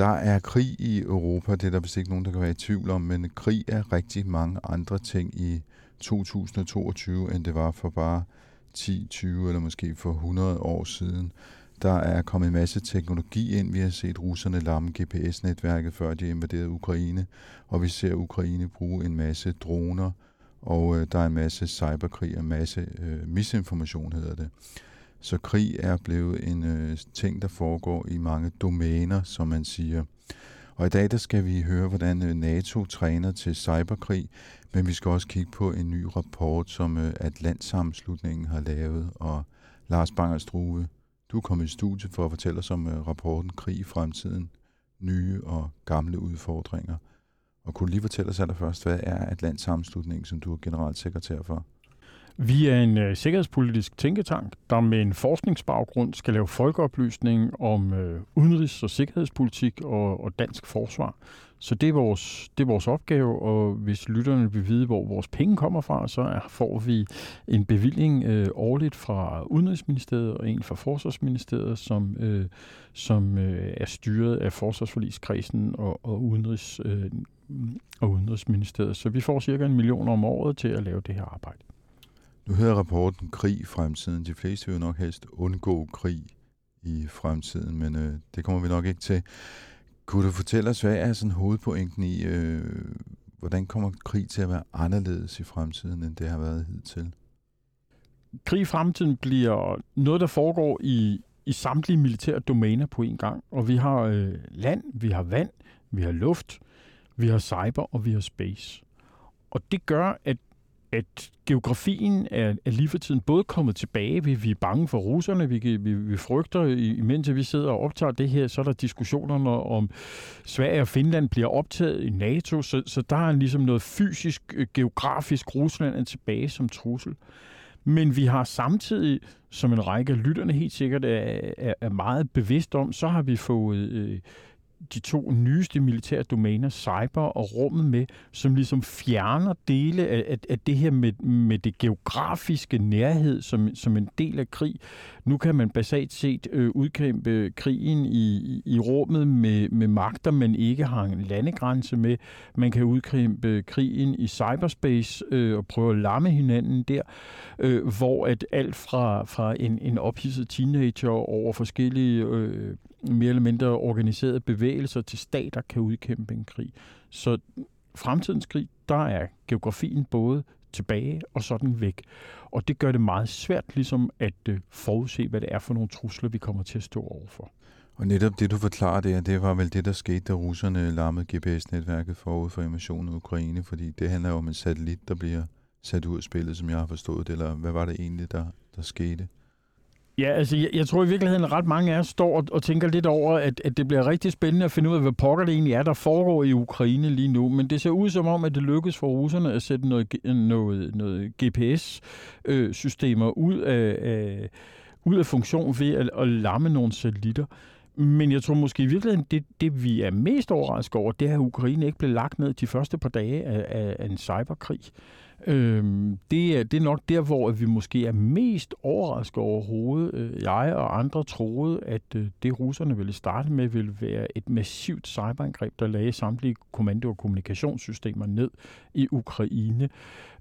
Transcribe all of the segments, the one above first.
Der er krig i Europa, det er der vist ikke nogen, der kan være i tvivl om, men krig er rigtig mange andre ting i 2022, end det var for bare 10, 20 eller måske for 100 år siden. Der er kommet en masse teknologi ind. Vi har set russerne lamme GPS-netværket, før de invaderede Ukraine, og vi ser Ukraine bruge en masse droner, og øh, der er en masse cyberkrig og en masse øh, misinformation, hedder det. Så krig er blevet en øh, ting, der foregår i mange domæner, som man siger. Og i dag der skal vi høre, hvordan øh, NATO træner til cyberkrig, men vi skal også kigge på en ny rapport, som øh, Atlantsammenslutningen har lavet. Og Lars Bangerstruve, du er kommet i studiet for at fortælle os om øh, rapporten Krig i fremtiden, nye og gamle udfordringer. Og kunne du lige fortælle os allerførst, hvad er Atlantsammenslutningen, som du er generalsekretær for? Vi er en øh, sikkerhedspolitisk tænketank, der med en forskningsbaggrund skal lave folkeoplysning om øh, udenrigs- og sikkerhedspolitik og, og dansk forsvar. Så det er, vores, det er vores opgave, og hvis lytterne vil vide, hvor vores penge kommer fra, så er, får vi en bevilling øh, årligt fra Udenrigsministeriet og en fra Forsvarsministeriet, som, øh, som øh, er styret af Forsvarsforligskredsen og, og, Udenrigs, øh, og Udenrigsministeriet. Så vi får cirka en million om året til at lave det her arbejde. Nu hedder rapporten Krig i fremtiden. De fleste vil jo nok helst undgå krig i fremtiden, men øh, det kommer vi nok ikke til. Kunne du fortælle os, hvad er sådan hovedpointen i, øh, hvordan kommer krig til at være anderledes i fremtiden, end det har været hidtil? Krig i fremtiden bliver noget, der foregår i, i samtlige militære domæner på en gang. Og vi har øh, land, vi har vand, vi har luft, vi har cyber og vi har space. Og det gør, at at geografien er, er lige for tiden både kommet tilbage, vi, vi er bange for russerne, vi, vi, vi frygter, imens vi sidder og optager det her, så er der diskussionerne om Sverige og Finland bliver optaget i NATO, så, så der er ligesom noget fysisk, øh, geografisk Rusland er tilbage som trussel. Men vi har samtidig, som en række af lytterne helt sikkert er, er, er meget bevidst om, så har vi fået øh, de to nyeste militære domæner, cyber og rummet med, som ligesom fjerner dele af, af, af det her med, med det geografiske nærhed som, som en del af krig. Nu kan man basalt set øh, udkæmpe krigen i, i rummet med, med magter, man ikke har en landegrænse med. Man kan udkæmpe krigen i cyberspace øh, og prøve at lamme hinanden der, øh, hvor at alt fra, fra en, en ophidset teenager over forskellige øh, mere eller mindre organiserede bevægelser til stater kan udkæmpe en krig. Så fremtidens krig, der er geografien både tilbage og sådan væk. Og det gør det meget svært ligesom at øh, forudse, hvad det er for nogle trusler, vi kommer til at stå overfor. Og netop det, du forklarer der, det var vel det, der skete, da russerne lammede GPS-netværket forud for invasionen af Ukraine, fordi det handler jo om en satellit, der bliver sat ud af spillet, som jeg har forstået det, eller hvad var det egentlig, der, der skete? Ja, altså jeg, jeg tror i virkeligheden, ret mange af os står og, og tænker lidt over, at, at det bliver rigtig spændende at finde ud af, hvad pokker det egentlig er, der foregår i Ukraine lige nu. Men det ser ud som om, at det lykkes for russerne at sætte noget, noget, noget GPS-systemer ud af, af, ud af funktion ved at, at lamme nogle satellitter. Men jeg tror måske i virkeligheden, det, det vi er mest overrasket over, det er, at Ukraine ikke blev lagt ned de første par dage af, af, af en cyberkrig. Øhm, det, er, det er nok der, hvor vi måske er mest overrasket overhovedet. Øh, jeg og andre troede, at øh, det russerne ville starte med, ville være et massivt cyberangreb, der lagde samtlige kommando- og kommunikationssystemer ned i Ukraine.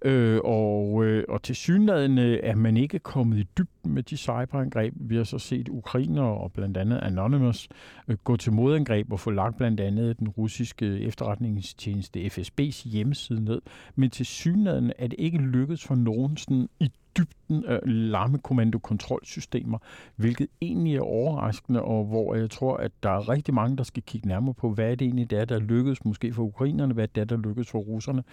Øh, og, øh, og til synlædende er man ikke kommet i dybden med de cyberangreb. Vi har så set ukrainer og blandt andet Anonymous øh, gå til modangreb og få lagt blandt andet den russiske efterretningstjeneste FSB's hjemmeside ned. Men til synligheden er det ikke lykkedes for nogen sådan i dybden af lamme kommandokontrolsystemer, hvilket egentlig er overraskende, og hvor jeg tror, at der er rigtig mange, der skal kigge nærmere på, hvad det egentlig, er, der lykkedes måske for ukrainerne, hvad er det, der lykkedes for russerne,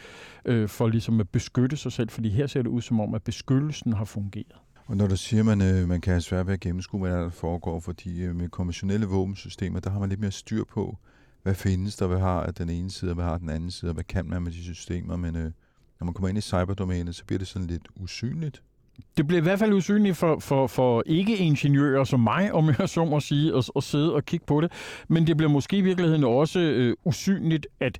øh, for ligesom at beskytte sig selv, fordi her ser det ud som om, at beskyttelsen har fungeret. Og når du siger, at man, øh, man kan have svært ved at gennemskue, hvad der foregår, fordi øh, med konventionelle våbensystemer, der har man lidt mere styr på, hvad findes der, hvad har den ene side, og hvad har den anden side, og hvad kan man med de systemer, men øh, når man kommer ind i cyberdomænet, så bliver det sådan lidt usynligt. Det bliver i hvert fald usynligt for, for, for ikke-ingeniører som mig, om jeg så må sige, at, at sidde og kigge på det. Men det bliver måske i virkeligheden også øh, usynligt, at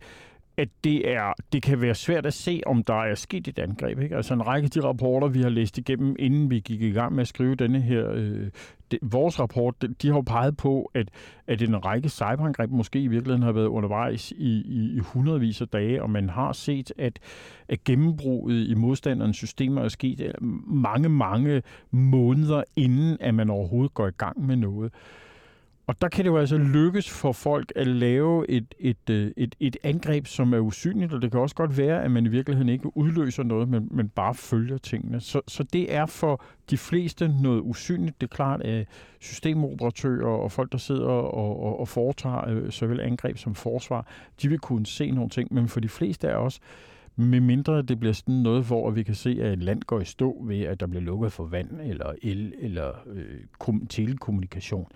at det, er, det kan være svært at se, om der er sket et angreb. Ikke? Altså en række af de rapporter, vi har læst igennem, inden vi gik i gang med at skrive denne her, øh, det, vores rapport, de har jo peget på, at, at en række cyberangreb måske i virkeligheden har været undervejs i, i, i hundredvis af dage, og man har set, at, at gennembruddet i modstanderens systemer er sket øh, mange, mange måneder, inden at man overhovedet går i gang med noget. Og der kan det jo altså lykkes for folk at lave et, et, øh, et, et angreb, som er usynligt, og det kan også godt være, at man i virkeligheden ikke udløser noget, men, men bare følger tingene. Så, så det er for de fleste noget usynligt. Det er klart, at systemoperatører og folk, der sidder og, og, og foretager øh, såvel angreb som forsvar, de vil kunne se nogle ting, men for de fleste af os, med mindre det bliver sådan noget, hvor vi kan se, at et land går i stå ved, at der bliver lukket for vand eller el eller øh, telekommunikation,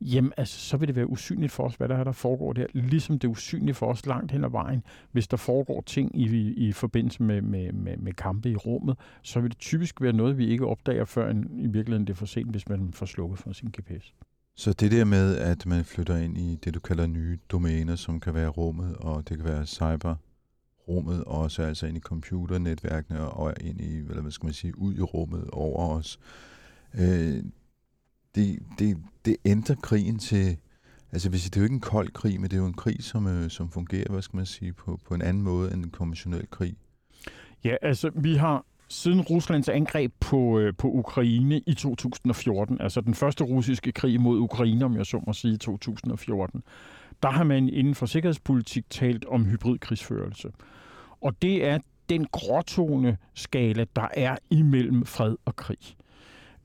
jamen altså, så vil det være usynligt for os, hvad der er, der foregår der. Ligesom det er usynligt for os langt hen ad vejen. Hvis der foregår ting i, i forbindelse med, med, med, med kampe i rummet, så vil det typisk være noget, vi ikke opdager, før en, i virkeligheden det er for sent, hvis man får slukket for sin GPS. Så det der med, at man flytter ind i det, du kalder nye domæner, som kan være rummet, og det kan være cyber, rummet også, altså ind i computernetværkene og ind i, eller hvad skal man sige, ud i rummet over os. Øh, det, det, det ændrer krigen til, altså hvis det er jo ikke en kold krig, men det er jo en krig, som, øh, som fungerer, hvad skal man sige, på, på en anden måde end en konventionel krig. Ja, altså vi har siden Ruslands angreb på, øh, på Ukraine i 2014, altså den første russiske krig mod Ukraine, om jeg så må sige, i 2014, der har man inden for sikkerhedspolitik talt om hybridkrigsførelse. Og det er den gråtone skala, der er imellem fred og krig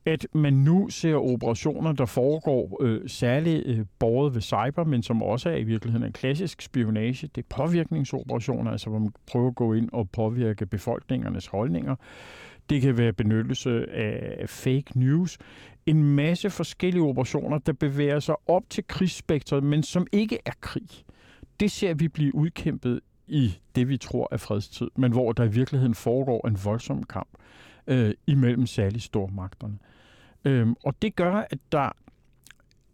at man nu ser operationer, der foregår øh, særligt øh, borget ved cyber, men som også er i virkeligheden en klassisk spionage. Det er påvirkningsoperationer, altså hvor man prøver at gå ind og påvirke befolkningernes holdninger. Det kan være benyttelse af fake news. En masse forskellige operationer, der bevæger sig op til krigsspektret, men som ikke er krig. Det ser vi blive udkæmpet i det, vi tror er fredstid, men hvor der i virkeligheden foregår en voldsom kamp øh, imellem særligt stormagterne. Øhm, og det gør, at der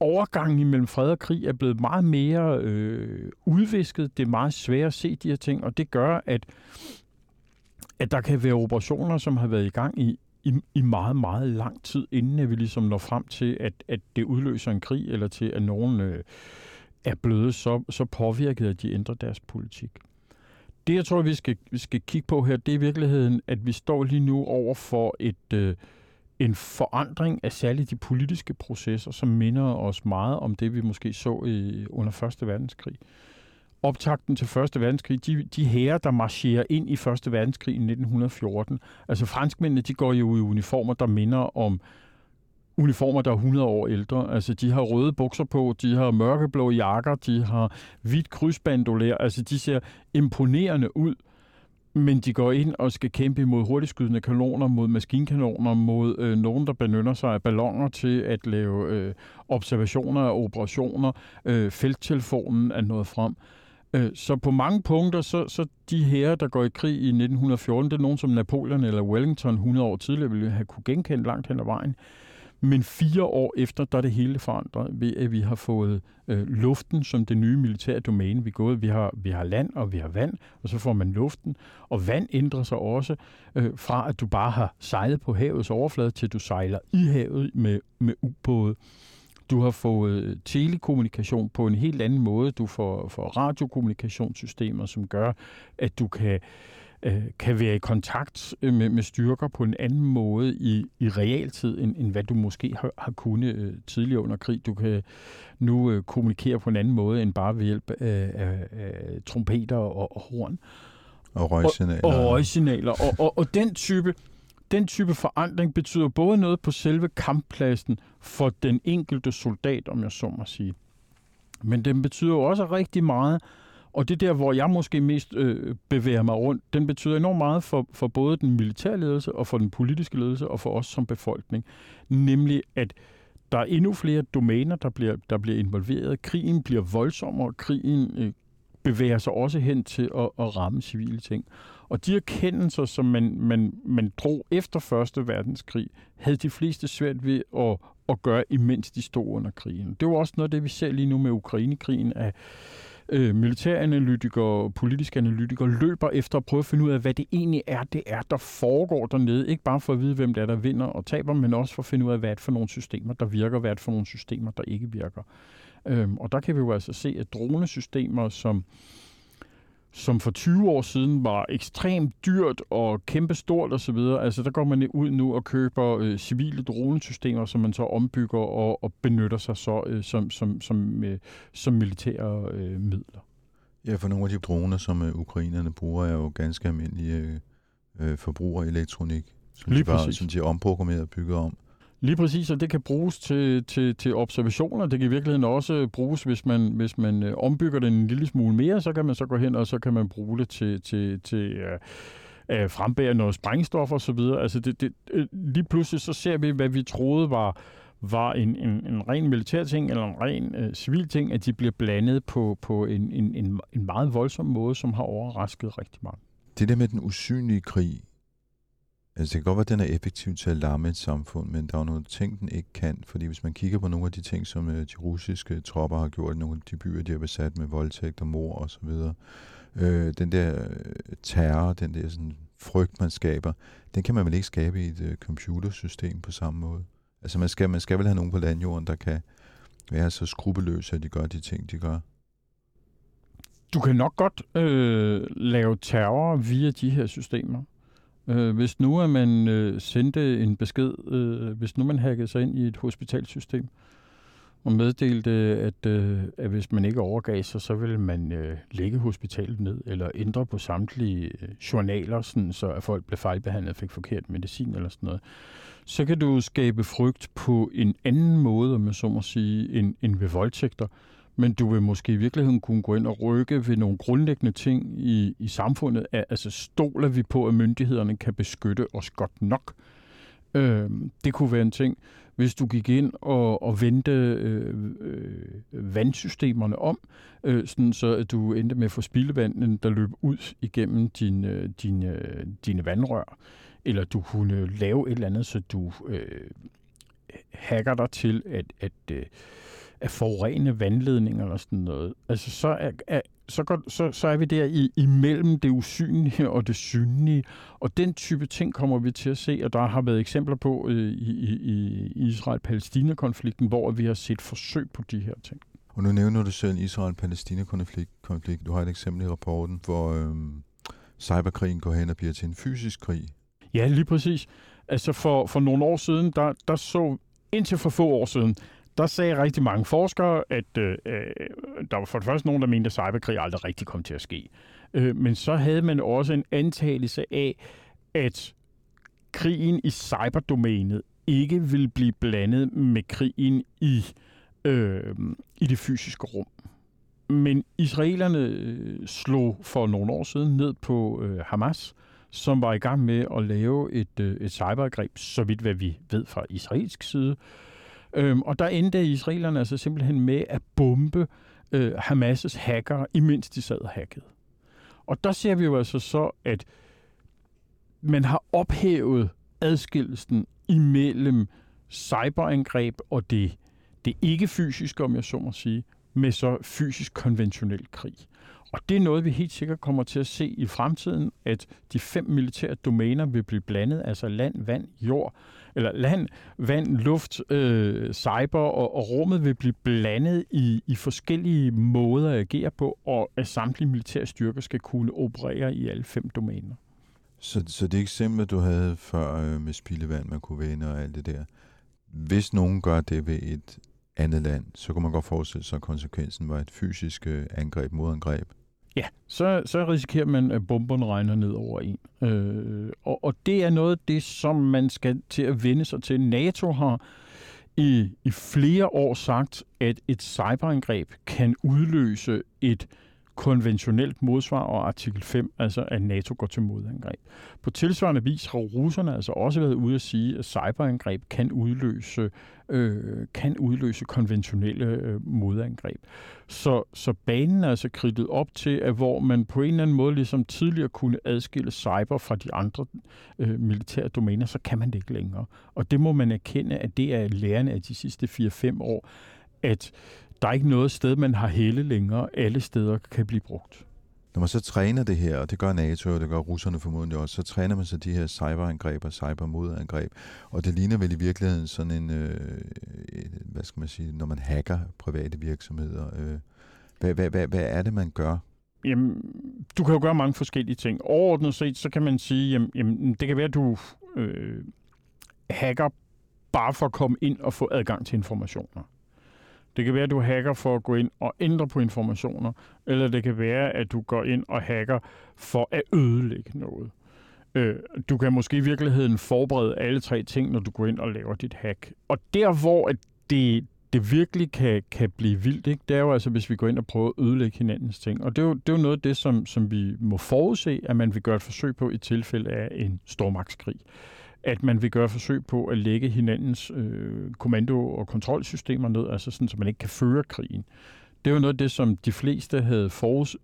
overgangen imellem fred og krig er blevet meget mere øh, udvisket. Det er meget svært at se de her ting, og det gør, at, at der kan være operationer, som har været i gang i, i, i meget, meget lang tid, inden vi ligesom når frem til, at, at det udløser en krig, eller til, at nogen øh, er blevet så, så påvirket, at de ændrer deres politik. Det, jeg tror, vi skal, vi skal kigge på her, det er i virkeligheden, at vi står lige nu over for et... Øh, en forandring af særligt de politiske processer, som minder os meget om det, vi måske så i, under Første Verdenskrig. Optakten til Første Verdenskrig, de, de herrer, der marcherer ind i Første Verdenskrig i 1914, altså franskmændene, de går jo i uniformer, der minder om uniformer, der er 100 år ældre. Altså, de har røde bukser på, de har mørkeblå jakker, de har hvidt krydsbandolær. Altså, de ser imponerende ud. Men de går ind og skal kæmpe mod hurtigskydende kanoner, mod maskinkanoner, mod øh, nogen, der benytter sig af ballonger til at lave øh, observationer og operationer. Øh, felttelefonen er nået frem. Øh, så på mange punkter, så, så de her, der går i krig i 1914, det er nogen som Napoleon eller Wellington 100 år tidligere ville have kunne genkende langt hen ad vejen. Men fire år efter, der er det hele forandret ved, at vi har fået øh, luften som det nye militære domæne. Vi, er gået, vi, har, vi har land, og vi har vand, og så får man luften. Og vand ændrer sig også øh, fra, at du bare har sejlet på havets overflade, til du sejler i havet med, med ubåde. Du har fået øh, telekommunikation på en helt anden måde. Du får, får radiokommunikationssystemer, som gør, at du kan øh, kan være i kontakt øh, med, med styrker på en anden måde i, i realtid, end, end hvad du måske har, har kunnet øh, tidligere under krig. Du kan nu øh, kommunikere på en anden måde, end bare ved hjælp af, af, af trompeter og, og horn. Og røgsignaler. Og, og røgsignaler. Og, og, og den type den type forandring betyder både noget på selve kamppladsen for den enkelte soldat, om jeg så må sige. Men den betyder også rigtig meget og det der, hvor jeg måske mest øh, bevæger mig rundt, den betyder enormt meget for, for både den militære ledelse og for den politiske ledelse og for os som befolkning. Nemlig, at der er endnu flere domæner, der bliver, der bliver involveret. Krigen bliver voldsommere, krigen øh, bevæger sig også hen til at, at ramme civile ting. Og de erkendelser, som man, man, man drog efter Første Verdenskrig, havde de fleste svært ved at, at gøre, imens de stod under krigen. Det var også noget af det, vi ser lige nu med Ukrainekrigen, at øh, militæranalytikere og politiske analytikere løber efter at prøve at finde ud af, hvad det egentlig er, det er, der foregår dernede. Ikke bare for at vide, hvem det er, der vinder og taber, men også for at finde ud af, hvad det er for nogle systemer, der virker, hvad det er for nogle systemer, der ikke virker. Øhm, og der kan vi jo altså se, at dronesystemer, som som for 20 år siden var ekstremt dyrt og kæmpestort osv. Altså der går man ud nu og køber øh, civile dronesystemer, som man så ombygger og, og benytter sig så øh, som, som, som, øh, som militære øh, midler. Ja, for nogle af de droner, som øh, ukrainerne bruger, er jo ganske almindelige øh, forbrugerelektronik, som, Lige de bare, som de er omprogrammeret og bygget om. Lige præcis, og det kan bruges til, til, til observationer. Det kan i virkeligheden også bruges, hvis man, hvis man øh, ombygger den en lille smule mere, så kan man så gå hen, og så kan man bruge det til, til, til uh, frembære noget sprængstof og så videre. Altså det, det, lige pludselig så ser vi, hvad vi troede var, var en, en, en ren militær ting eller en ren øh, civil ting, at de bliver blandet på, på en, en, en, en meget voldsom måde, som har overrasket rigtig mange. Det der med den usynlige krig, Altså det kan godt være, at den er effektiv til at lamme et samfund, men der er jo nogle ting, den ikke kan. Fordi hvis man kigger på nogle af de ting, som øh, de russiske tropper har gjort, nogle af de byer, de har besat med voldtægt og mor og så videre, øh, den der øh, terror, den der sådan frygt, man skaber, den kan man vel ikke skabe i et øh, computersystem på samme måde. Altså man skal, man skal vel have nogen på landjorden, der kan være så skrupelløse, at de gør de ting, de gør. Du kan nok godt øh, lave terror via de her systemer. Øh, hvis nu at man øh, sendte en besked, øh, hvis nu man hackede sig ind i et hospitalsystem, og meddelte, at, øh, at hvis man ikke overgav sig, så ville man øh, lægge hospitalet ned, eller ændre på samtlige øh, journaler, sådan, så at folk blev fejlbehandlet og fik forkert medicin eller sådan noget. Så kan du skabe frygt på en anden måde, om jeg så må sige, end, end ved voldtægter men du vil måske i virkeligheden kunne gå ind og rykke ved nogle grundlæggende ting i, i samfundet. Altså stoler vi på, at myndighederne kan beskytte os godt nok? Øh, det kunne være en ting. Hvis du gik ind og, og vendte øh, øh, vandsystemerne om, øh, sådan så at du endte med at få spildevandet, der løb ud igennem din, øh, din, øh, dine vandrør, eller du kunne lave et eller andet, så du øh, hacker dig til at, at øh, at forurene vandledninger eller sådan noget. Altså, så er, er, så, går, så, så er vi der i, imellem det usynlige og det synlige, og den type ting kommer vi til at se, og der har været eksempler på øh, i, i, Israel-Palæstina-konflikten, hvor vi har set forsøg på de her ting. Og nu nævner du selv Israel-Palæstina-konflikt. Du har et eksempel i rapporten, hvor øh, cyberkrigen går hen og bliver til en fysisk krig. Ja, lige præcis. Altså for, for nogle år siden, der, der så indtil for få år siden, der sagde rigtig mange forskere, at øh, øh, der var for det første nogen, der mente, at cyberkrig aldrig rigtig kom til at ske. Øh, men så havde man også en antagelse af, at krigen i cyberdomænet ikke ville blive blandet med krigen i, øh, i det fysiske rum. Men israelerne øh, slog for nogle år siden ned på øh, Hamas, som var i gang med at lave et, øh, et cyberangreb, så vidt hvad vi ved fra israelsk side, Øhm, og der endte israelerne altså simpelthen med at bombe øh, Hamas' hacker, imens de sad og hackede. Og der ser vi jo altså så, at man har ophævet adskillelsen imellem cyberangreb og det, det ikke fysiske, om jeg så må sige, med så fysisk konventionel krig. Og det er noget, vi helt sikkert kommer til at se i fremtiden, at de fem militære domæner vil blive blandet, altså land, vand, jord, eller land, vand, luft, øh, cyber og, og rummet vil blive blandet i, i forskellige måder at agere på, og at samtlige militære styrker skal kunne operere i alle fem domæner. Så, så det eksempel, du havde før øh, med spildevand, man kunne vende og alt det der, hvis nogen gør det ved et andet land, så kan man godt forestille sig, at konsekvensen var et fysisk øh, angreb, modangreb. Ja, så, så risikerer man, at bomberne regner ned over en. Øh, og, og det er noget af det, som man skal til at vende sig til. NATO har i, i flere år sagt, at et cyberangreb kan udløse et konventionelt modsvar og artikel 5, altså at NATO går til modangreb. På tilsvarende vis har russerne altså også været ude at sige, at cyberangreb kan udløse, øh, kan udløse konventionelle øh, modangreb. Så, så banen er altså kridtet op til, at hvor man på en eller anden måde ligesom tidligere kunne adskille cyber fra de andre øh, militære domæner, så kan man det ikke længere. Og det må man erkende, at det er lærende af de sidste 4-5 år, at der er ikke noget sted, man har hele længere. Alle steder kan blive brugt. Når man så træner det her, og det gør NATO, og det gør russerne formodentlig også, så træner man så de her cyberangreb og cybermodangreb. Og det ligner vel i virkeligheden sådan en, øh, hvad skal man sige, når man hacker private virksomheder. Øh, hvad, hvad, hvad, hvad er det, man gør? Jamen, du kan jo gøre mange forskellige ting. Overordnet set, så kan man sige, jamen, jamen det kan være, at du øh, hacker bare for at komme ind og få adgang til informationer. Det kan være, at du hacker for at gå ind og ændre på informationer, eller det kan være, at du går ind og hacker for at ødelægge noget. Øh, du kan måske i virkeligheden forberede alle tre ting, når du går ind og laver dit hack. Og der, hvor det, det virkelig kan, kan blive vildt, ikke? det er jo altså, hvis vi går ind og prøver at ødelægge hinandens ting. Og det er jo, det er jo noget af det, som, som vi må forudse, at man vil gøre et forsøg på i tilfælde af en stormagtskrig at man vil gøre forsøg på at lægge hinandens øh, kommando- og kontrolsystemer ned, altså sådan, så man ikke kan føre krigen. Det er jo noget af det, som de fleste havde forudset,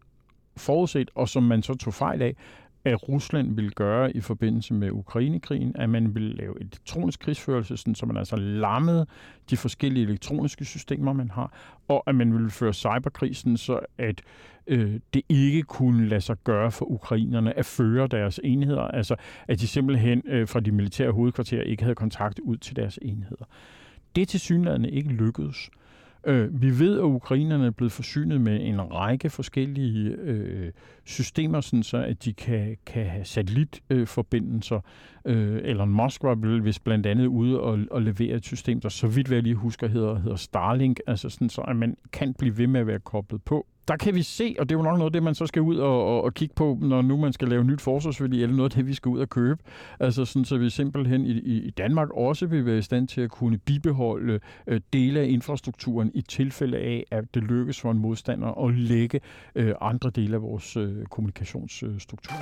forudset, og som man så tog fejl af, at Rusland ville gøre i forbindelse med Ukrainekrigen, at man ville lave elektronisk krigsførelse, sådan, så man altså lammede de forskellige elektroniske systemer, man har, og at man ville føre cyberkrisen, så at øh, det ikke kunne lade sig gøre for ukrainerne at føre deres enheder, altså at de simpelthen øh, fra de militære hovedkvarterer ikke havde kontakt ud til deres enheder. Det til synligheden ikke lykkedes. Øh, vi ved, at ukrainerne er blevet forsynet med en række forskellige øh, systemer, sådan så at de kan, kan have satellitforbindelser. Øh, Elon Musk var vel vist blandt andet ude og, og levere et system, der så vidt jeg lige husker hedder, hedder Starlink, altså sådan så at man kan blive ved med at være koblet på der kan vi se, og det er jo nok noget af det, man så skal ud og, og, og kigge på, når nu man skal lave nyt forsvarsforlig, eller noget af det, vi skal ud og købe. Altså sådan, så vi simpelthen i, i Danmark også vil være i stand til at kunne bibeholde øh, dele af infrastrukturen i tilfælde af, at det lykkes for en modstander at lægge øh, andre dele af vores øh, kommunikationsstruktur.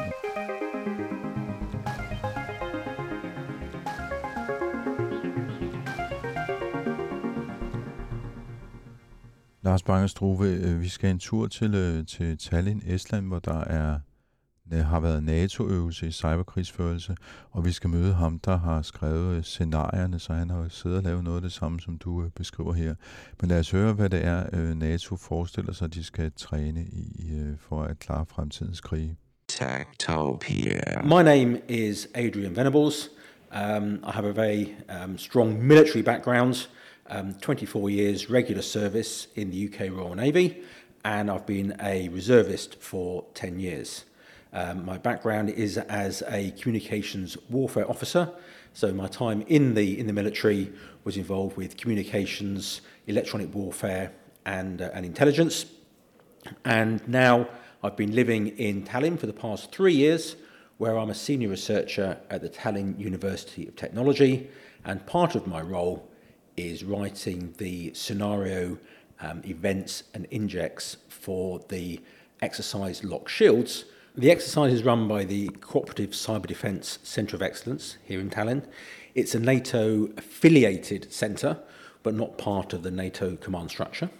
Lars Banger Struve, øh, vi skal en tur til, øh, til Tallinn, Estland, hvor der er har været NATO-øvelse i cyberkrigsførelse, og vi skal møde ham, der har skrevet scenarierne, så han har siddet og lavet noget af det samme, som du øh, beskriver her. Men lad os høre, hvad det er, NATO forestiller sig, de skal træne i for at klare fremtidens krige. Tactopia. My name is Adrian Venables. Um, I have a very um, strong military background. Um, 24 years regular service in the UK Royal Navy, and I've been a reservist for 10 years. Um, my background is as a communications warfare officer, so my time in the in the military was involved with communications, electronic warfare, and uh, and intelligence. And now I've been living in Tallinn for the past three years, where I'm a senior researcher at the Tallinn University of Technology, and part of my role is writing the scenario um, events and injects for the exercise Lock Shields. The exercise is run by the Cooperative Cyber Defence Centre of Excellence here in Tallinn. It's a NATO affiliated centre, but not part of the NATO command structure.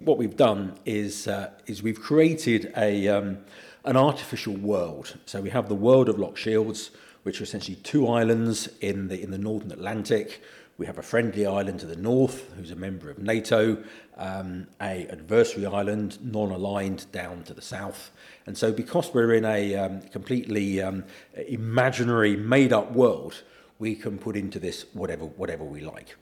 What we've done is, uh, is we've created a, um, an artificial world. So we have the world of Lock Shields, which are essentially two islands in the, in the Northern Atlantic We have a friendly island to the north, who's a member of NATO, um, a adversary island, non-aligned down to the south. And so because we're in a um, completely um, imaginary, made-up world, we can put into this whatever, whatever we like.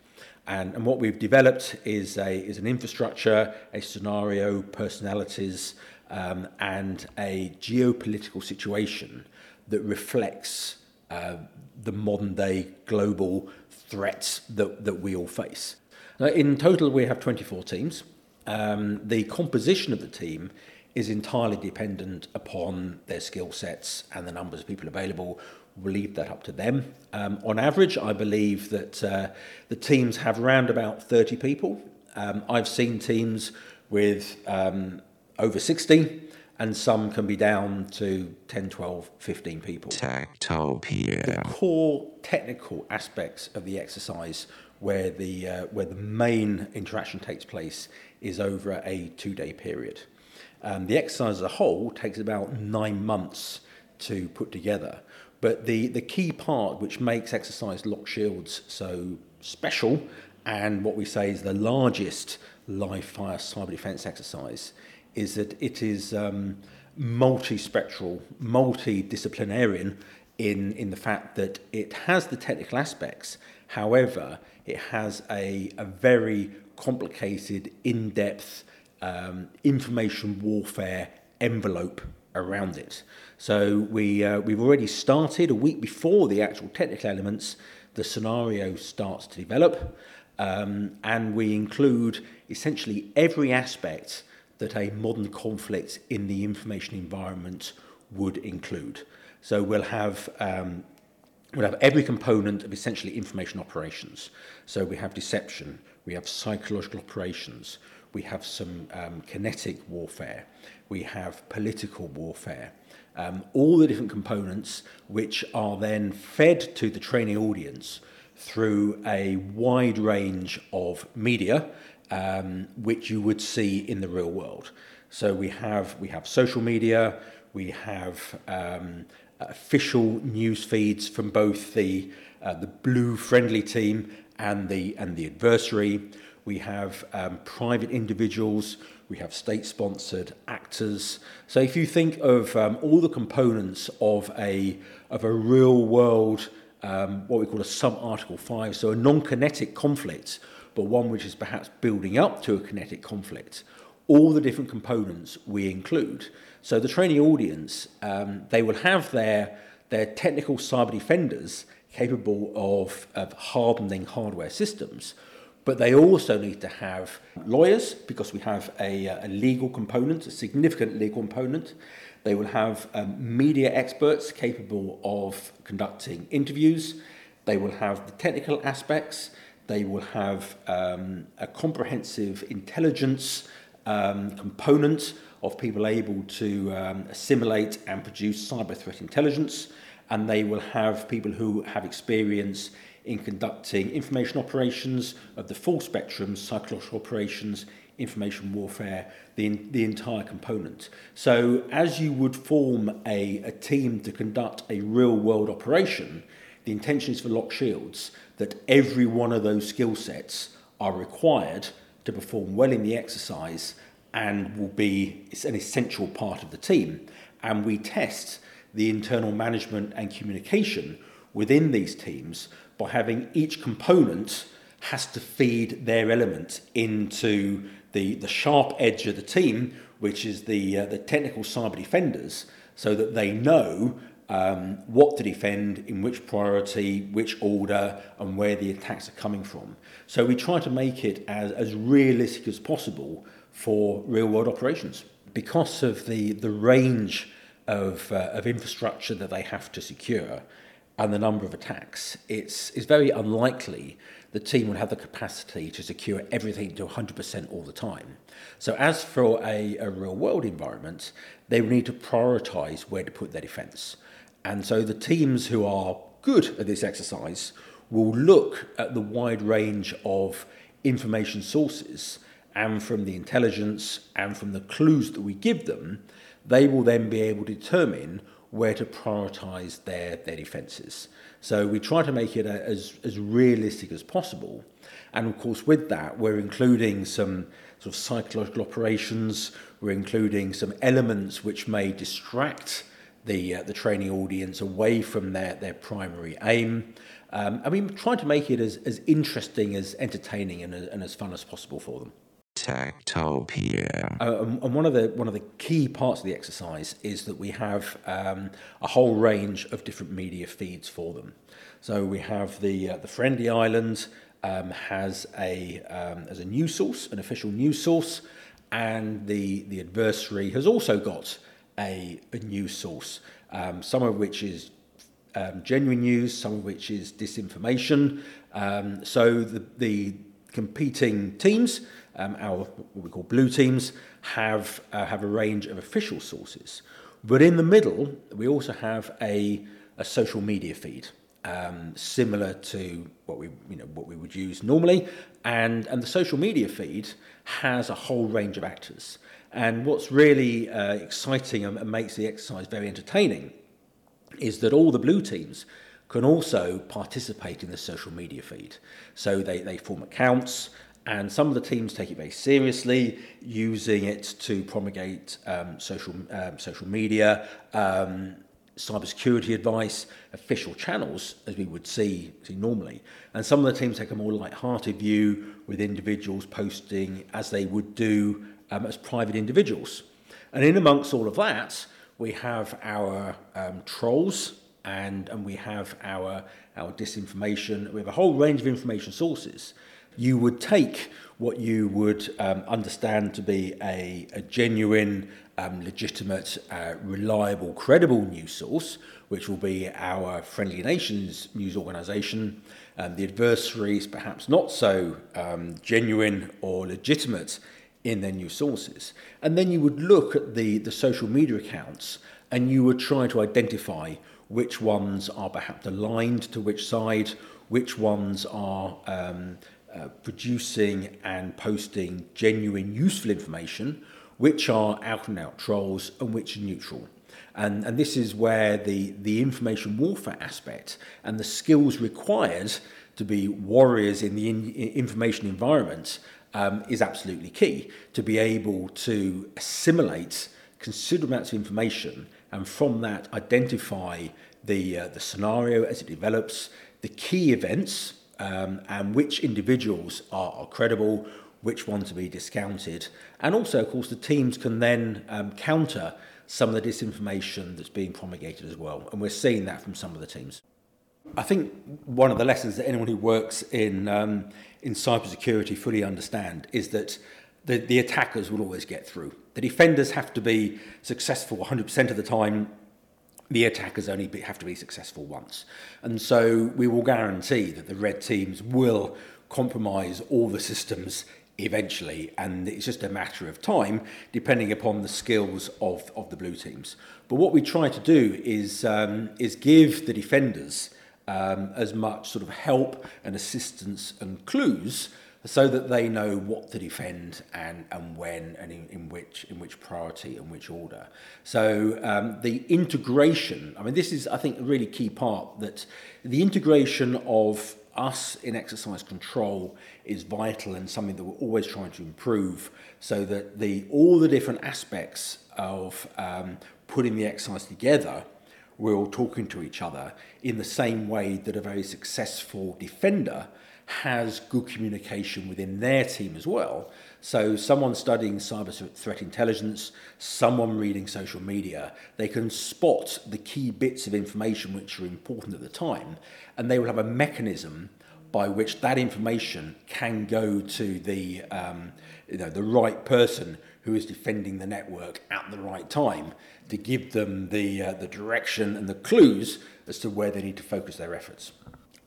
And, and what we've developed is, a, is an infrastructure, a scenario, personalities, um, and a geopolitical situation that reflects uh, the modern day global threats that, that we all face. Now, in total, we have 24 teams. Um, the composition of the team is entirely dependent upon their skill sets and the numbers of people available. We'll leave that up to them. Um, on average, I believe that uh, the teams have around about 30 people. Um, I've seen teams with um, over 60, and some can be down to 10, 12, 15 people. Techtopia. The core technical aspects of the exercise where the, uh, where the main interaction takes place is over a two-day period. Um, the exercise as a whole takes about nine months to put together. But the, the key part which makes exercise Lock Shields so special and what we say is the largest live fire cyber defense exercise is that it is um, multi-spectral, multidisciplinarian in, in the fact that it has the technical aspects. However, it has a, a very complicated, in-depth um, information warfare envelope around it. So we, uh, we've already started a week before the actual technical elements, the scenario starts to develop, um, and we include essentially every aspect that a modern conflict in the information environment would include. So we'll have um, we'll have every component of essentially information operations. So we have deception, we have psychological operations, we have some um, kinetic warfare, we have political warfare, um, all the different components which are then fed to the training audience through a wide range of media um, which you would see in the real world. So we have we have social media, we have um, official news feeds from both the uh, the blue friendly team and the and the adversary. We have um, private individuals. We have state-sponsored actors. So if you think of um, all the components of a of a real-world, um, what we call a sub-article five, so a non-kinetic conflict but one which is perhaps building up to a kinetic conflict, all the different components we include. So the training audience, um, they will have their, their technical cyber defenders capable of, of hardening hardware systems, but they also need to have lawyers because we have a, a legal component, a significant legal component. They will have um, media experts capable of conducting interviews. They will have the technical aspects. They will have um, a comprehensive intelligence um, component of people able to um, assimilate and produce cyber threat intelligence. And they will have people who have experience in conducting information operations of the full spectrum, psychological operations, information warfare, the, the entire component. So as you would form a, a team to conduct a real world operation, the intention is for Lock Shields that every one of those skill sets are required to perform well in the exercise and will be an essential part of the team. And we test the internal management and communication within these teams by having each component has to feed their element into the, the sharp edge of the team, which is the, uh, the technical cyber defenders, so that they know um, what to defend, in which priority, which order, and where the attacks are coming from. So we try to make it as, as realistic as possible for real world operations. Because of the, the range of, uh, of infrastructure that they have to secure and the number of attacks, it's, it's very unlikely the team will have the capacity to secure everything to 100% all the time. So, as for a, a real world environment, they will need to prioritize where to put their defense. And so the teams who are good at this exercise will look at the wide range of information sources and from the intelligence and from the clues that we give them, they will then be able to determine where to prioritize their, their defenses. So we try to make it a, as, as realistic as possible. And of course, with that, we're including some sort of psychological operations, we're including some elements which may distract the, uh, the training audience away from their, their primary aim. Um, and we try to make it as, as interesting, as entertaining, and, and as fun as possible for them. Techtopia. Uh, and one of the one of the key parts of the exercise is that we have um, a whole range of different media feeds for them. So we have the uh, the Friendly Island um, has a um, as a news source, an official news source, and the the adversary has also got a, a news source, um, some of which is um, genuine news, some of which is disinformation. Um, so the the competing teams um, our what we call blue teams have uh, have a range of official sources, but in the middle we also have a, a social media feed. Um, similar to what we you know what we would use normally, and and the social media feed has a whole range of actors. And what's really uh, exciting and, and makes the exercise very entertaining is that all the blue teams can also participate in the social media feed. So they, they form accounts, and some of the teams take it very seriously, using it to promulgate um, social, um, social media, um, cybersecurity advice, official channels, as we would see, see normally. And some of the teams take a more light-hearted view with individuals posting as they would do um, as private individuals. And in amongst all of that, we have our um, trolls and, and we have our, our disinformation. We have a whole range of information sources you would take what you would um, understand to be a, a genuine, um, legitimate, uh, reliable, credible news source, which will be our Friendly Nations news organisation. Um, the adversaries, perhaps not so um, genuine or legitimate in their news sources. And then you would look at the, the social media accounts and you would try to identify which ones are perhaps aligned to which side, which ones are um, uh, producing and posting genuine, useful information, which are out and out trolls and which are neutral. And, and this is where the, the information warfare aspect and the skills required to be warriors in the in, information environment um, is absolutely key to be able to assimilate considerable amounts of information and from that identify the, uh, the scenario as it develops, the key events um, and which individuals are, are credible, which ones to be discounted. And also, of course, the teams can then um, counter some of the disinformation that's being promulgated as well. And we're seeing that from some of the teams. I think one of the lessons that anyone who works in, um, in cybersecurity fully understand is that the, the attackers will always get through. The defenders have to be successful 100% of the time the attackers only be, have to be successful once. And so we will guarantee that the red teams will compromise all the systems eventually, and it's just a matter of time, depending upon the skills of, of the blue teams. But what we try to do is, um, is give the defenders um, as much sort of help and assistance and clues so that they know what to defend and, and when and in, in which in which priority and which order. So um, the integration, I mean, this is I think a really key part that the integration of us in exercise control is vital and something that we're always trying to improve so that the all the different aspects of um, putting the exercise together we're all talking to each other in the same way that a very successful defender has good communication within their team as well. So, someone studying cyber threat intelligence, someone reading social media, they can spot the key bits of information which are important at the time, and they will have a mechanism by which that information can go to the, um, you know, the right person who is defending the network at the right time to give them the, uh, the direction and the clues as to where they need to focus their efforts.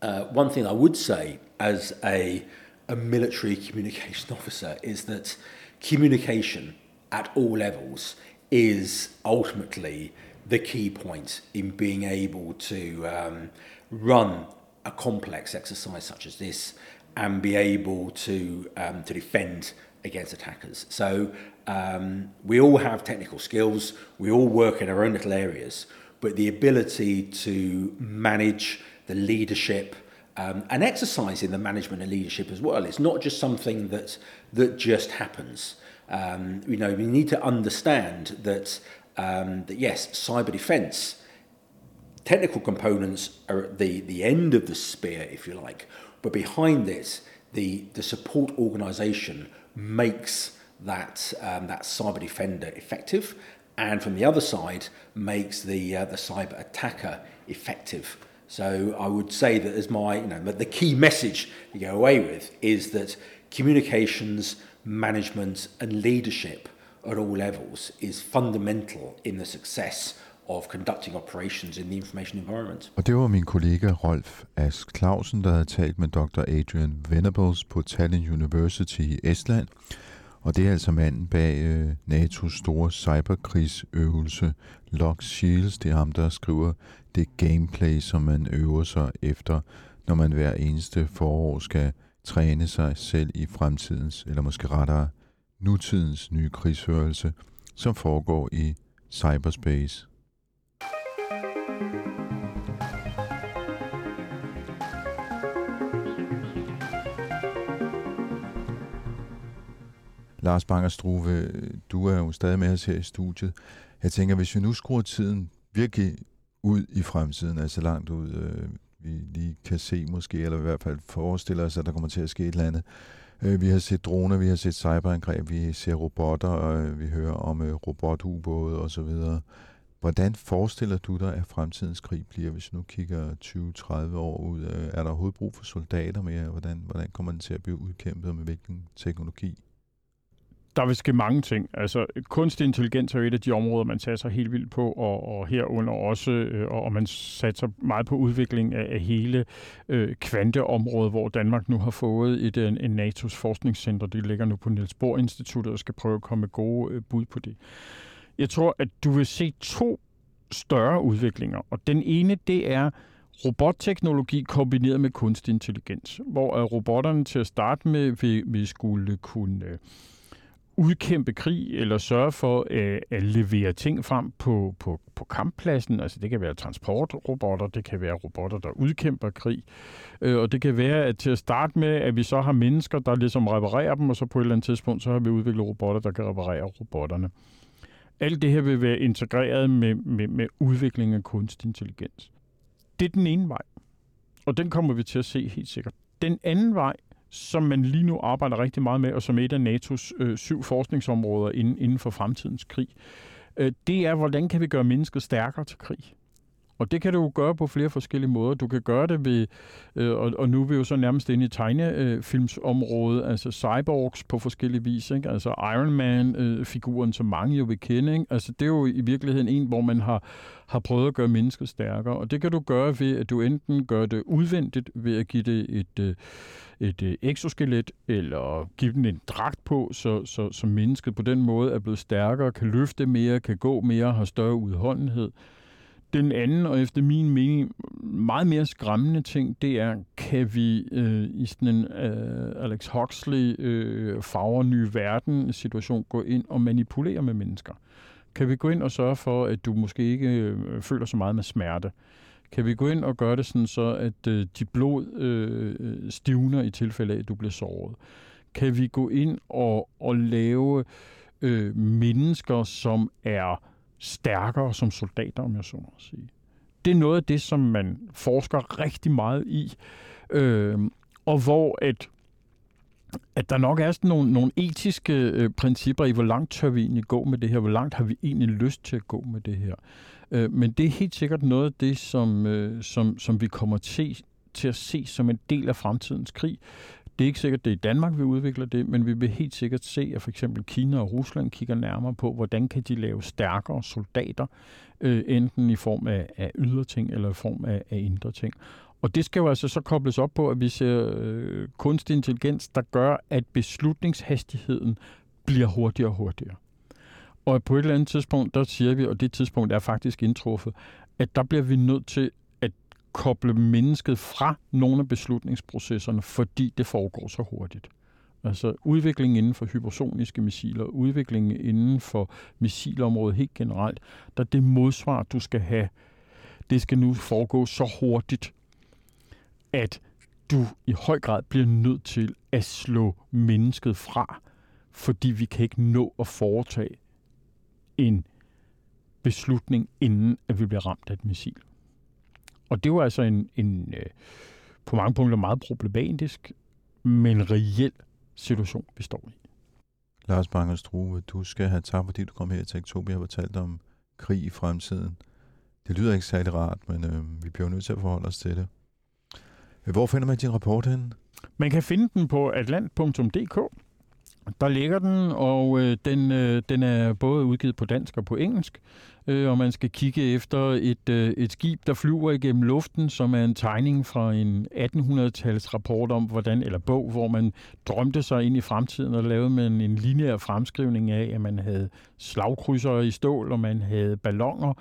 Uh, one thing I would say as a, a military communication officer is that communication at all levels is ultimately the key point in being able to um, run a complex exercise such as this and be able to um, to defend against attackers. So um, we all have technical skills. We all work in our own little areas, but the ability to manage the leadership um, and exercising the management and leadership as well. It's not just something that that just happens. Um, you know, we need to understand that um, that yes, cyber defence. Technical components are at the, the end of the spear, if you like, but behind it, the, the support organisation makes that, um, that cyber defender effective, and from the other side, makes the, uh, the cyber attacker effective. So I would say that as my, you know, the key message to go away with is that communications, management, and leadership at all levels is fundamental in the success of conducting operations in the information environment. Og det var min kollega Rolf Ask Clausen, der havde talt med Dr. Adrian Venables på Tallinn University i Estland. Og det er altså manden bag øh, NATO's store cyberkrigsøvelse Lock Shields. Det er ham, der skriver det gameplay, som man øver sig efter, når man hver eneste forår skal træne sig selv i fremtidens, eller måske rettere nutidens nye krigsførelse, som foregår i cyberspace. Lars Banger Struve, du er jo stadig med os her i studiet. Jeg tænker, hvis vi nu skruer tiden virkelig ud i fremtiden, altså langt ud, øh, vi lige kan se måske, eller i hvert fald forestiller os, at der kommer til at ske et eller andet. Øh, vi har set droner, vi har set cyberangreb, vi ser robotter, og øh, vi hører om øh, robotubåde osv. Hvordan forestiller du dig, at fremtidens krig bliver, hvis nu kigger 20-30 år ud? Øh, er der overhovedet brug for soldater mere? Hvordan, hvordan kommer den til at blive udkæmpet, med hvilken teknologi? Der vil ske mange ting. Altså, kunstig intelligens er jo et af de områder, man satser helt vildt på, og, og herunder også, øh, og man satser meget på udvikling af, af hele øh, kvanteområdet, hvor Danmark nu har fået et, øh, en, en NATO's forskningscenter. Det ligger nu på Niels Bohr Instituttet og skal prøve at komme med gode øh, bud på det. Jeg tror, at du vil se to større udviklinger, og den ene, det er robotteknologi kombineret med kunstig intelligens, hvor robotterne til at starte med vil, vil skulle kunne øh, udkæmpe krig eller sørge for øh, at levere ting frem på, på, på kamppladsen. Altså det kan være transportrobotter, det kan være robotter, der udkæmper krig. Øh, og det kan være, at til at starte med, at vi så har mennesker, der ligesom reparerer dem, og så på et eller andet tidspunkt, så har vi udviklet robotter, der kan reparere robotterne. Alt det her vil være integreret med, med, med udvikling af kunstig intelligens. Det er den ene vej, og den kommer vi til at se helt sikkert. Den anden vej, som man lige nu arbejder rigtig meget med, og som er et af NATO's øh, syv forskningsområder inden, inden for fremtidens krig, øh, det er, hvordan kan vi gøre mennesket stærkere til krig? Og det kan du gøre på flere forskellige måder. Du kan gøre det ved, øh, og, og nu er vi jo så nærmest inde i tegnefilmsområdet, altså cyborgs på forskellige vis, ikke? altså Iron Man-figuren, øh, som mange jo vil kende. Ikke? Altså det er jo i virkeligheden en, hvor man har, har prøvet at gøre mennesket stærkere, og det kan du gøre ved, at du enten gør det udvendigt ved at give det et, øh, et øh, exoskelet, eller give den en dragt på, så, så, så mennesket på den måde er blevet stærkere, kan løfte mere, kan gå mere, har større udholdenhed. Den anden, og efter min mening meget mere skræmmende ting, det er, kan vi øh, i sådan en øh, Alex Huxley øh, farver ny verden situation gå ind og manipulere med mennesker? Kan vi gå ind og sørge for, at du måske ikke øh, føler så meget med smerte? Kan vi gå ind og gøre det sådan så, at øh, dit blod øh, stivner i tilfælde af, at du bliver såret? Kan vi gå ind og, og lave øh, mennesker, som er stærkere som soldater, om jeg så må sige. Det er noget af det, som man forsker rigtig meget i, øh, og hvor at, at der nok er sådan nogle, nogle etiske øh, principper i, hvor langt tør vi egentlig gå med det her, hvor langt har vi egentlig lyst til at gå med det her. Øh, men det er helt sikkert noget af det, som, øh, som, som vi kommer til, til at se som en del af fremtidens krig. Det er ikke sikkert, det er i Danmark, vi udvikler det, men vi vil helt sikkert se, at for eksempel Kina og Rusland kigger nærmere på, hvordan kan de lave stærkere soldater, øh, enten i form af, af ydre ting eller i form af, af indre ting. Og det skal jo altså så kobles op på, at vi ser øh, kunstig intelligens, der gør, at beslutningshastigheden bliver hurtigere og hurtigere. Og på et eller andet tidspunkt, der siger vi, og det tidspunkt er faktisk indtruffet, at der bliver vi nødt til koble mennesket fra nogle af beslutningsprocesserne, fordi det foregår så hurtigt. Altså udviklingen inden for hypersoniske missiler, udviklingen inden for missilområdet helt generelt, der det modsvar, du skal have det skal nu foregå så hurtigt, at du i høj grad bliver nødt til at slå mennesket fra, fordi vi kan ikke nå at foretage en beslutning, inden at vi bliver ramt af et missil. Og det var altså en, en øh, på mange punkter meget problematisk, men reel situation, vi står i. Lars Banger Struve, du skal have tak, fordi du kom her til Tektopia og fortalt om krig i fremtiden. Det lyder ikke særlig rart, men øh, vi bliver nødt til at forholde os til det. Hvor finder man din rapport hen? Man kan finde den på atlant.dk. Der ligger den, og øh, den, øh, den er både udgivet på dansk og på engelsk. Øh, og man skal kigge efter et, øh, et skib, der flyver igennem luften, som er en tegning fra en 1800-tals rapport om, hvordan, eller bog, hvor man drømte sig ind i fremtiden, og lavede man en lineær fremskrivning af, at man havde slagkrydsere i stål, og man havde ballonger,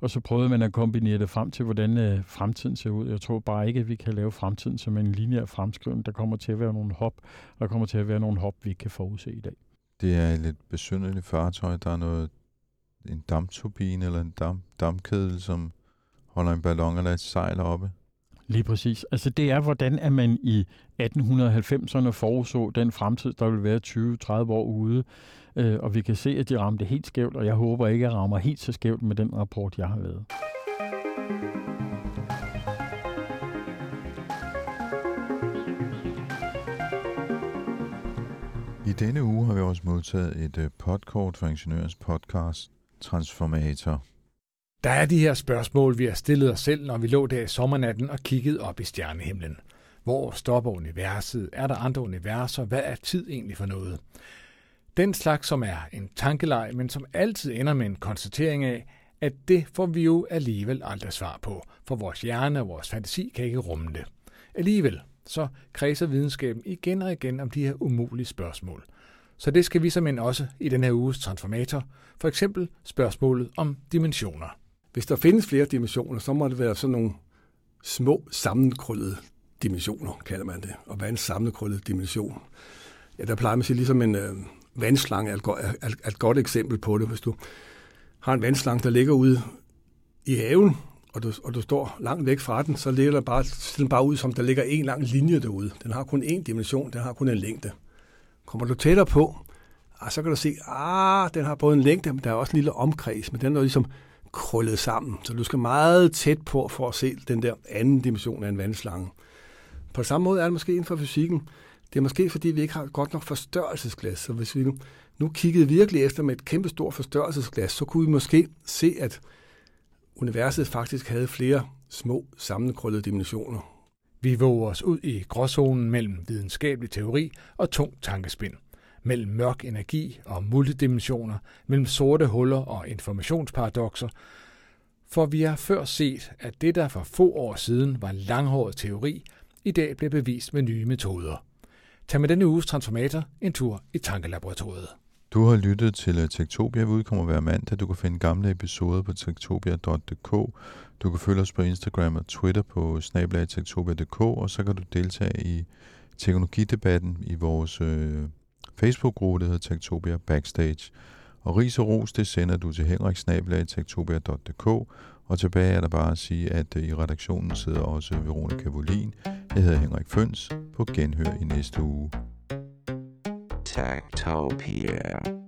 og så prøvede man at kombinere det frem til, hvordan øh, fremtiden ser ud. Jeg tror bare ikke, at vi kan lave fremtiden som en lineær fremskrivning. Der kommer til at være nogle hop, og der kommer til at være nogle hop, vi ikke kan forudse i dag. Det er et lidt besynderligt fartøj. Der er noget en dampturbine eller en dam, dampkedel, som holder en ballon eller et sejl oppe. Lige præcis. Altså det er, hvordan at man i 1890'erne forudså den fremtid, der vil være 20-30 år ude. Øh, og vi kan se, at de ramte helt skævt, og jeg håber ikke, at jeg rammer helt så skævt med den rapport, jeg har lavet. I denne uge har vi også modtaget et podcast podkort fra Ingeniørens podcast Transformator. Der er de her spørgsmål, vi har stillet os selv, når vi lå der i sommernatten og kiggede op i stjernehimlen. Hvor stopper universet? Er der andre universer? Hvad er tid egentlig for noget? Den slags, som er en tankeleg, men som altid ender med en konstatering af, at det får vi jo alligevel aldrig svar på, for vores hjerne og vores fantasi kan ikke rumme det. Alligevel så kredser videnskaben igen og igen om de her umulige spørgsmål. Så det skal vi som også i den her uges transformator, for eksempel spørgsmålet om dimensioner. Hvis der findes flere dimensioner, så må det være sådan nogle små sammenkrøllede dimensioner, kalder man det. Og hvad er en sammenkrøllet dimension? Ja, der plejer man at sige ligesom en øh, vandslange er et, er, er et godt eksempel på det. Hvis du har en vandslange, der ligger ude i haven, og du, og du står langt væk fra den, så ligger der bare, den bare ud, som der ligger en lang linje derude. Den har kun én dimension, den har kun en længde. Kommer du tættere på, ah, så kan du se, ah, den har både en længde, men der er også en lille omkreds, men den er ligesom krøllet sammen. Så du skal meget tæt på for at se den der anden dimension af en vandslange. På samme måde er det måske inden for fysikken. Det er måske, fordi vi ikke har godt nok forstørrelsesglas. Så hvis vi nu, nu kiggede virkelig efter med et kæmpe stort forstørrelsesglas, så kunne vi måske se, at universet faktisk havde flere små sammenkrøllede dimensioner. Vi våger os ud i gråzonen mellem videnskabelig teori og tung tankespind, mellem mørk energi og multidimensioner, mellem sorte huller og informationsparadoxer, for vi har før set, at det, der for få år siden var langhåret teori, i dag bliver bevist med nye metoder. Tag med denne uges transformator en tur i Tankelaboratoriet. Du har lyttet til øh, Tektopia. Vi udkommer hver mandag. Du kan finde gamle episoder på tektopia.dk. Du kan følge os på Instagram og Twitter på snablag.tektopia.dk, og så kan du deltage i teknologidebatten i vores øh, Facebook-gruppe, der hedder Tektopia Backstage. Og ris og ros, det sender du til henriksnabelagtektopia.dk, og tilbage er der bare at sige, at øh, i redaktionen sidder også Veronika Volin. Jeg hedder Henrik Føns. På genhør i næste uge. Tektopia.